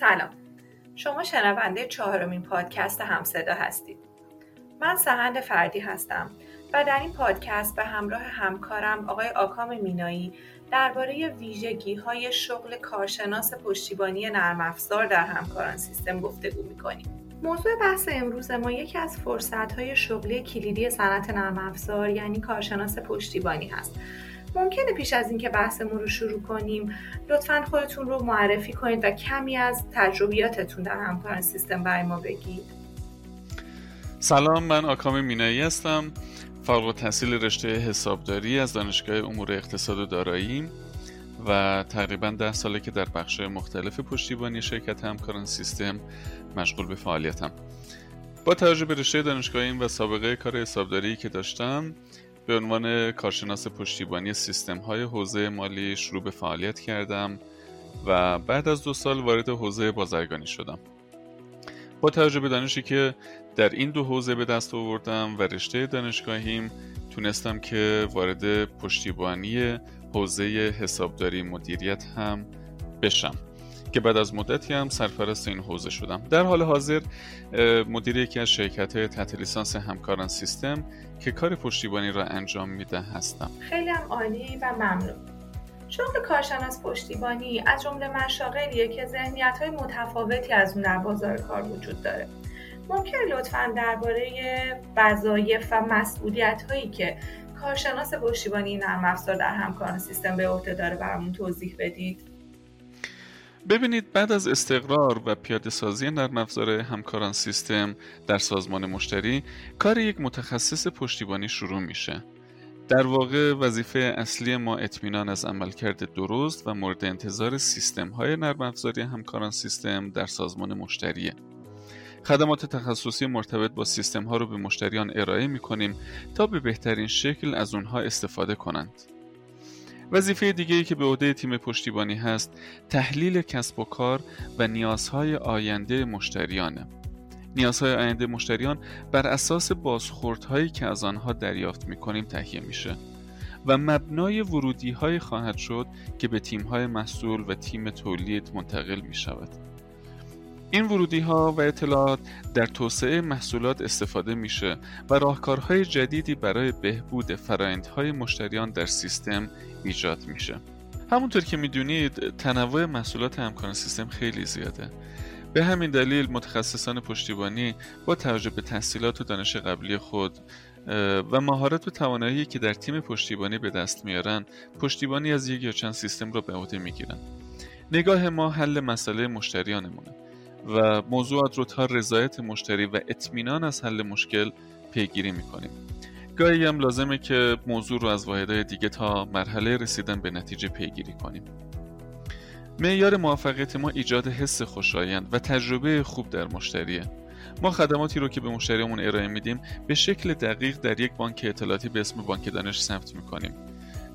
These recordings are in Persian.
سلام. شما شنونده چهارمین پادکست همصدا هستید. من سهند فردی هستم و در این پادکست به همراه همکارم آقای آکام مینایی درباره ویژگی های شغل کارشناس پشتیبانی نرم افزار در همکاران سیستم گفتگو می‌کنیم. موضوع بحث امروز ما یکی از فرصت های شغلی کلیدی صنعت نرم افزار یعنی کارشناس پشتیبانی هست. ممکنه پیش از اینکه بحثمون رو شروع کنیم لطفا خودتون رو معرفی کنید و کمی از تجربیاتتون در همکاران سیستم برای ما بگید. سلام من آکام مینایی هستم. فارغ التحصیل رشته حسابداری از دانشگاه امور اقتصاد و دارایی و تقریبا ده ساله که در بخش مختلف پشتیبانی شرکت همکاران سیستم مشغول به فعالیتم. با توجه به رشته دانشگاهیم و سابقه کار حسابداری که داشتم به عنوان کارشناس پشتیبانی سیستم های حوزه مالی شروع به فعالیت کردم و بعد از دو سال وارد حوزه بازرگانی شدم. با توجه به دانشی که در این دو حوزه به دست آوردم و رشته دانشگاهیم تونستم که وارد پشتیبانی حوزه حسابداری مدیریت هم بشم. که بعد از مدتی هم سرپرست این حوزه شدم. در حال حاضر مدیر یکی از شرکت های تحت همکاران سیستم که کار پشتیبانی را انجام میده هستم. خیلی هم عالی و ممنون. شغل کارشناس پشتیبانی از جمله مشاغلیه که ذهنیت های متفاوتی از اون در بازار کار وجود داره. ممکن لطفا درباره وظایف و مسئولیت هایی که کارشناس پشتیبانی نرم افزار در همکاران سیستم به عهده داره برامون توضیح بدید. ببینید بعد از استقرار و پیاده سازی نرم افزار همکاران سیستم در سازمان مشتری کار یک متخصص پشتیبانی شروع میشه در واقع وظیفه اصلی ما اطمینان از عملکرد درست و مورد انتظار سیستم های نرم افزاری همکاران سیستم در سازمان مشتریه خدمات تخصصی مرتبط با سیستم ها رو به مشتریان ارائه می کنیم تا به بهترین شکل از اونها استفاده کنند. وظیفه دیگه ای که به عهده تیم پشتیبانی هست تحلیل کسب و کار و نیازهای آینده مشتریانه. نیازهای آینده مشتریان بر اساس بازخوردهایی که از آنها دریافت می کنیم تهیه میشه و مبنای ورودی های خواهد شد که به تیم های مسئول و تیم تولید منتقل می شود. این ورودی ها و اطلاعات در توسعه محصولات استفاده میشه و راهکارهای جدیدی برای بهبود فرایندهای مشتریان در سیستم ایجاد میشه. همونطور که می‌دونید تنوع محصولات همکاران سیستم خیلی زیاده. به همین دلیل متخصصان پشتیبانی با توجه به تحصیلات و دانش قبلی خود و مهارت و توانایی که در تیم پشتیبانی به دست میارن پشتیبانی از یک یا چند سیستم را به عهده می‌گیرن نگاه ما حل مسئله مشتریانمونه و موضوعات رو تا رضایت مشتری و اطمینان از حل مشکل پیگیری می‌کنیم. گاهی هم لازمه که موضوع رو از واحدهای دیگه تا مرحله رسیدن به نتیجه پیگیری کنیم. معیار موفقیت ما ایجاد حس خوشایند و تجربه خوب در مشتریه. ما خدماتی رو که به مشتریمون ارائه میدیم به شکل دقیق در یک بانک اطلاعاتی به اسم بانک دانش ثبت می‌کنیم.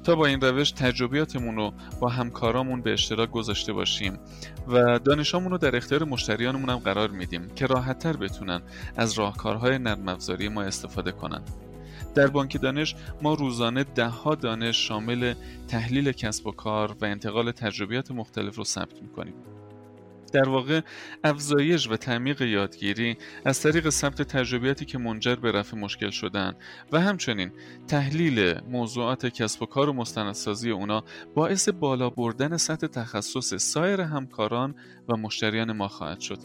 تا با این روش تجربیاتمون رو با همکارامون به اشتراک گذاشته باشیم و دانشامون رو در اختیار مشتریانمون هم قرار میدیم که راحتتر بتونن از راهکارهای نرم افزاری ما استفاده کنن. در بانک دانش ما روزانه دهها دانش شامل تحلیل کسب و کار و انتقال تجربیات مختلف رو ثبت می‌کنیم. در واقع افزایش و تعمیق یادگیری از طریق ثبت تجربیاتی که منجر به رفع مشکل شدن و همچنین تحلیل موضوعات کسب و کار و مستندسازی اونا باعث بالا بردن سطح تخصص سایر همکاران و مشتریان ما خواهد شد.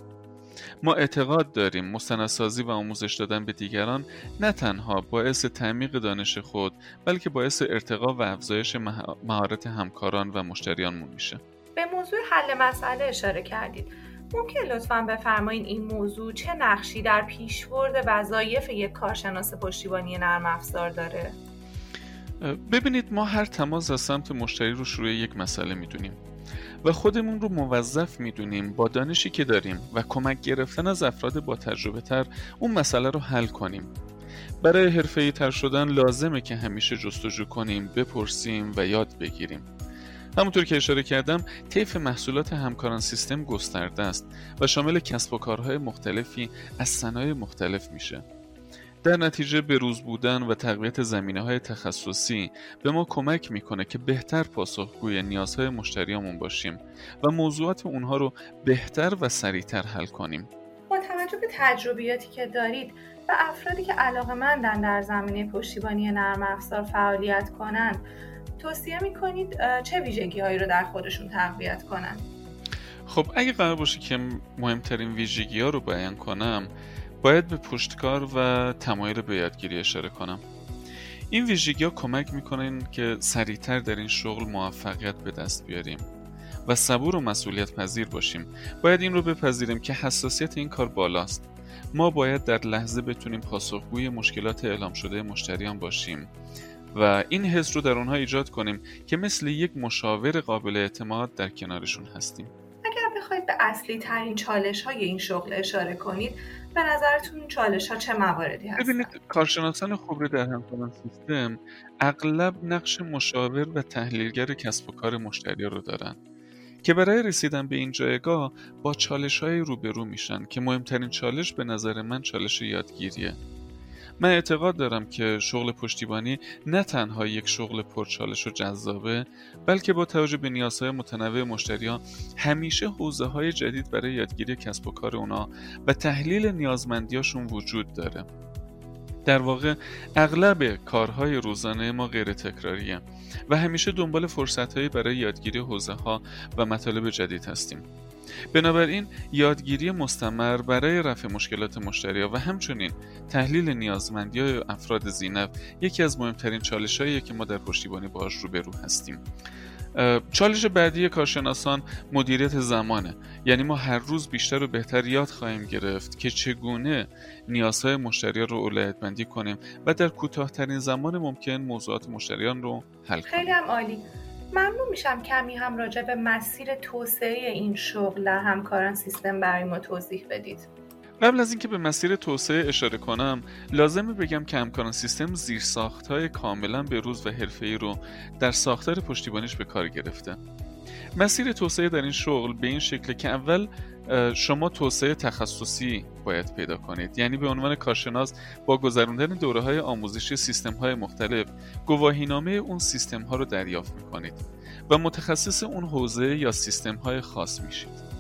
ما اعتقاد داریم مستندسازی و آموزش دادن به دیگران نه تنها باعث تعمیق دانش خود بلکه باعث ارتقا و افزایش مهارت همکاران و مشتریانمون میشه. به موضوع حل مسئله اشاره کردید. ممکن لطفا بفرمایید این موضوع چه نقشی در پیشبرد وظایف یک کارشناس پشتیبانی نرم افزار داره؟ ببینید ما هر تماس از سمت مشتری رو شروع یک مسئله می‌دونیم و خودمون رو موظف می‌دونیم با دانشی که داریم و کمک گرفتن از افراد با تجربه تر اون مسئله رو حل کنیم. برای حرفه‌ای تر شدن لازمه که همیشه جستجو کنیم بپرسیم و یاد بگیریم. همونطور که اشاره کردم طیف محصولات همکاران سیستم گسترده است و شامل کسب و کارهای مختلفی از صنایع مختلف میشه در نتیجه به روز بودن و تقویت زمینه های تخصصی به ما کمک می‌کنه که بهتر پاسخگوی نیازهای مشتریامون باشیم و موضوعات اونها رو بهتر و سریعتر حل کنیم. با توجه به تجربیاتی که دارید و افرادی که علاقه مندن در زمینه پشتیبانی نرم افزار فعالیت کنند توصیه می‌کنید چه ویژگی هایی رو در خودشون تقویت کنند؟ خب اگه قرار باشه که مهمترین ویژگی ها رو بیان کنم باید به پشتکار و تمایل به یادگیری اشاره کنم. این ویژگی ها کمک می‌کنن که سریعتر در این شغل موفقیت به دست بیاریم و صبور و مسئولیت پذیر باشیم. باید این رو بپذیریم که حساسیت این کار بالاست. ما باید در لحظه بتونیم پاسخگوی مشکلات اعلام شده مشتریان باشیم. و این حس رو در اونها ایجاد کنیم که مثل یک مشاور قابل اعتماد در کنارشون هستیم اگر بخواید به اصلی ترین چالش های این شغل اشاره کنید به نظرتون چالش ها چه مواردی هستن؟ ببینید کارشناسان خبره در همکاران سیستم اغلب نقش مشاور و تحلیلگر کسب و کار مشتری رو دارن که برای رسیدن به این جایگاه با چالش های روبرو میشن که مهمترین چالش به نظر من چالش یادگیریه من اعتقاد دارم که شغل پشتیبانی نه تنها یک شغل پرچالش و جذابه بلکه با توجه به نیازهای متنوع مشتریان همیشه حوزه های جدید برای یادگیری کسب و کار اونا و تحلیل نیازمندیاشون وجود داره. در واقع اغلب کارهای روزانه ما غیر تکراریه و همیشه دنبال فرصتهایی برای یادگیری حوزه ها و مطالب جدید هستیم. بنابراین یادگیری مستمر برای رفع مشکلات مشتری و همچنین تحلیل نیازمندی های افراد زینب یکی از مهمترین چالش که ما در پشتیبانی باهاش روبرو هستیم. چالش بعدی کارشناسان مدیریت زمانه. یعنی ما هر روز بیشتر و بهتر یاد خواهیم گرفت که چگونه نیازهای مشتریان رو اولویت بندی کنیم و در کوتاهترین زمان ممکن موضوعات مشتریان رو حل کنیم. خیلی هم عالی. ممنون میشم کمی هم راجع به مسیر توسعه این شغل همکاران سیستم برای ما توضیح بدید. قبل از اینکه به مسیر توسعه اشاره کنم لازمه بگم که همکاران سیستم زیر های کاملا به روز و ای رو در ساختار پشتیبانیش به کار گرفته. مسیر توسعه در این شغل به این شکل که اول شما توسعه تخصصی باید پیدا کنید. یعنی به عنوان کارشناس با گذراندن دوره های آموزشی سیستم های مختلف گواهینامه اون سیستم ها رو دریافت می‌کنید و متخصص اون حوزه یا سیستم های خاص میشید.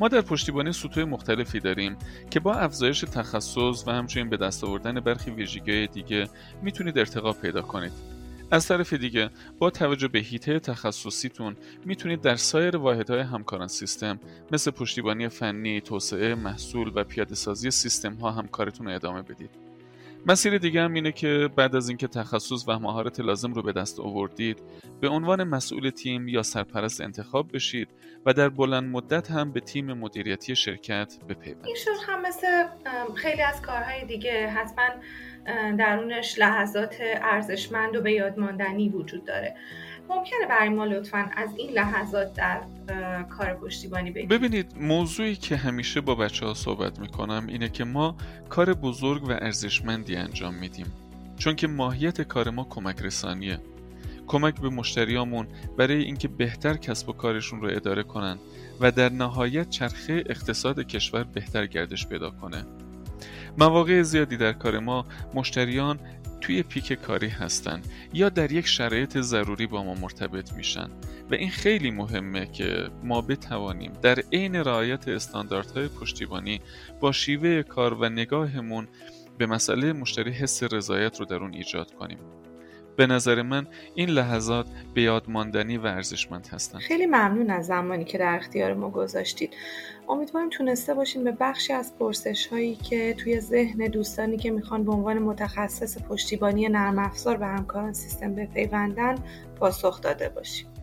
ما در پشتیبانی سطوح مختلفی داریم که با افزایش تخصص و همچنین به دست آوردن برخی ویژگی دیگه می‌تونید ارتقا پیدا کنید. از طرف دیگه با توجه به هیته تخصصیتون می‌تونید در سایر واحدهای همکاران سیستم مثل پشتیبانی فنی، توسعه محصول و پیاده سازی سیستم ها همکارتون رو ادامه بدید. مسیر دیگه هم اینه که بعد از اینکه تخصص و مهارت لازم رو به دست آوردید به عنوان مسئول تیم یا سرپرست انتخاب بشید و در بلند مدت هم به تیم مدیریتی شرکت بپیوندید. این شد هم مثل خیلی از کارهای دیگه حتما درونش لحظات ارزشمند و به یاد ماندنی وجود داره ممکنه برای ما لطفا از این لحظات در کار پشتیبانی بگید ببینید موضوعی که همیشه با بچه ها صحبت می‌کنم اینه که ما کار بزرگ و ارزشمندی انجام میدیم. چون که ماهیت کار ما کمک رسانیه. کمک به مشتریامون برای اینکه بهتر کسب و کارشون رو اداره کنن و در نهایت چرخه اقتصاد کشور بهتر گردش پیدا کنه. مواقع زیادی در کار ما مشتریان توی پیک کاری هستن یا در یک شرایط ضروری با ما مرتبط میشن. و این خیلی مهمه که ما بتوانیم در عین رعایت استانداردهای پشتیبانی با شیوه کار و نگاهمون به مسئله مشتری حس رضایت رو در اون ایجاد کنیم. به نظر من این لحظات به یاد ماندنی و ارزشمند هستند خیلی ممنون از زمانی که در اختیار ما گذاشتید. امیدواریم تونسته باشیم به بخشی از پرسش هایی که توی ذهن دوستانی که می‌خوان به عنوان متخصص پشتیبانی نرم افزار و همکاران سیستم بپیوندن پاسخ داده باشیم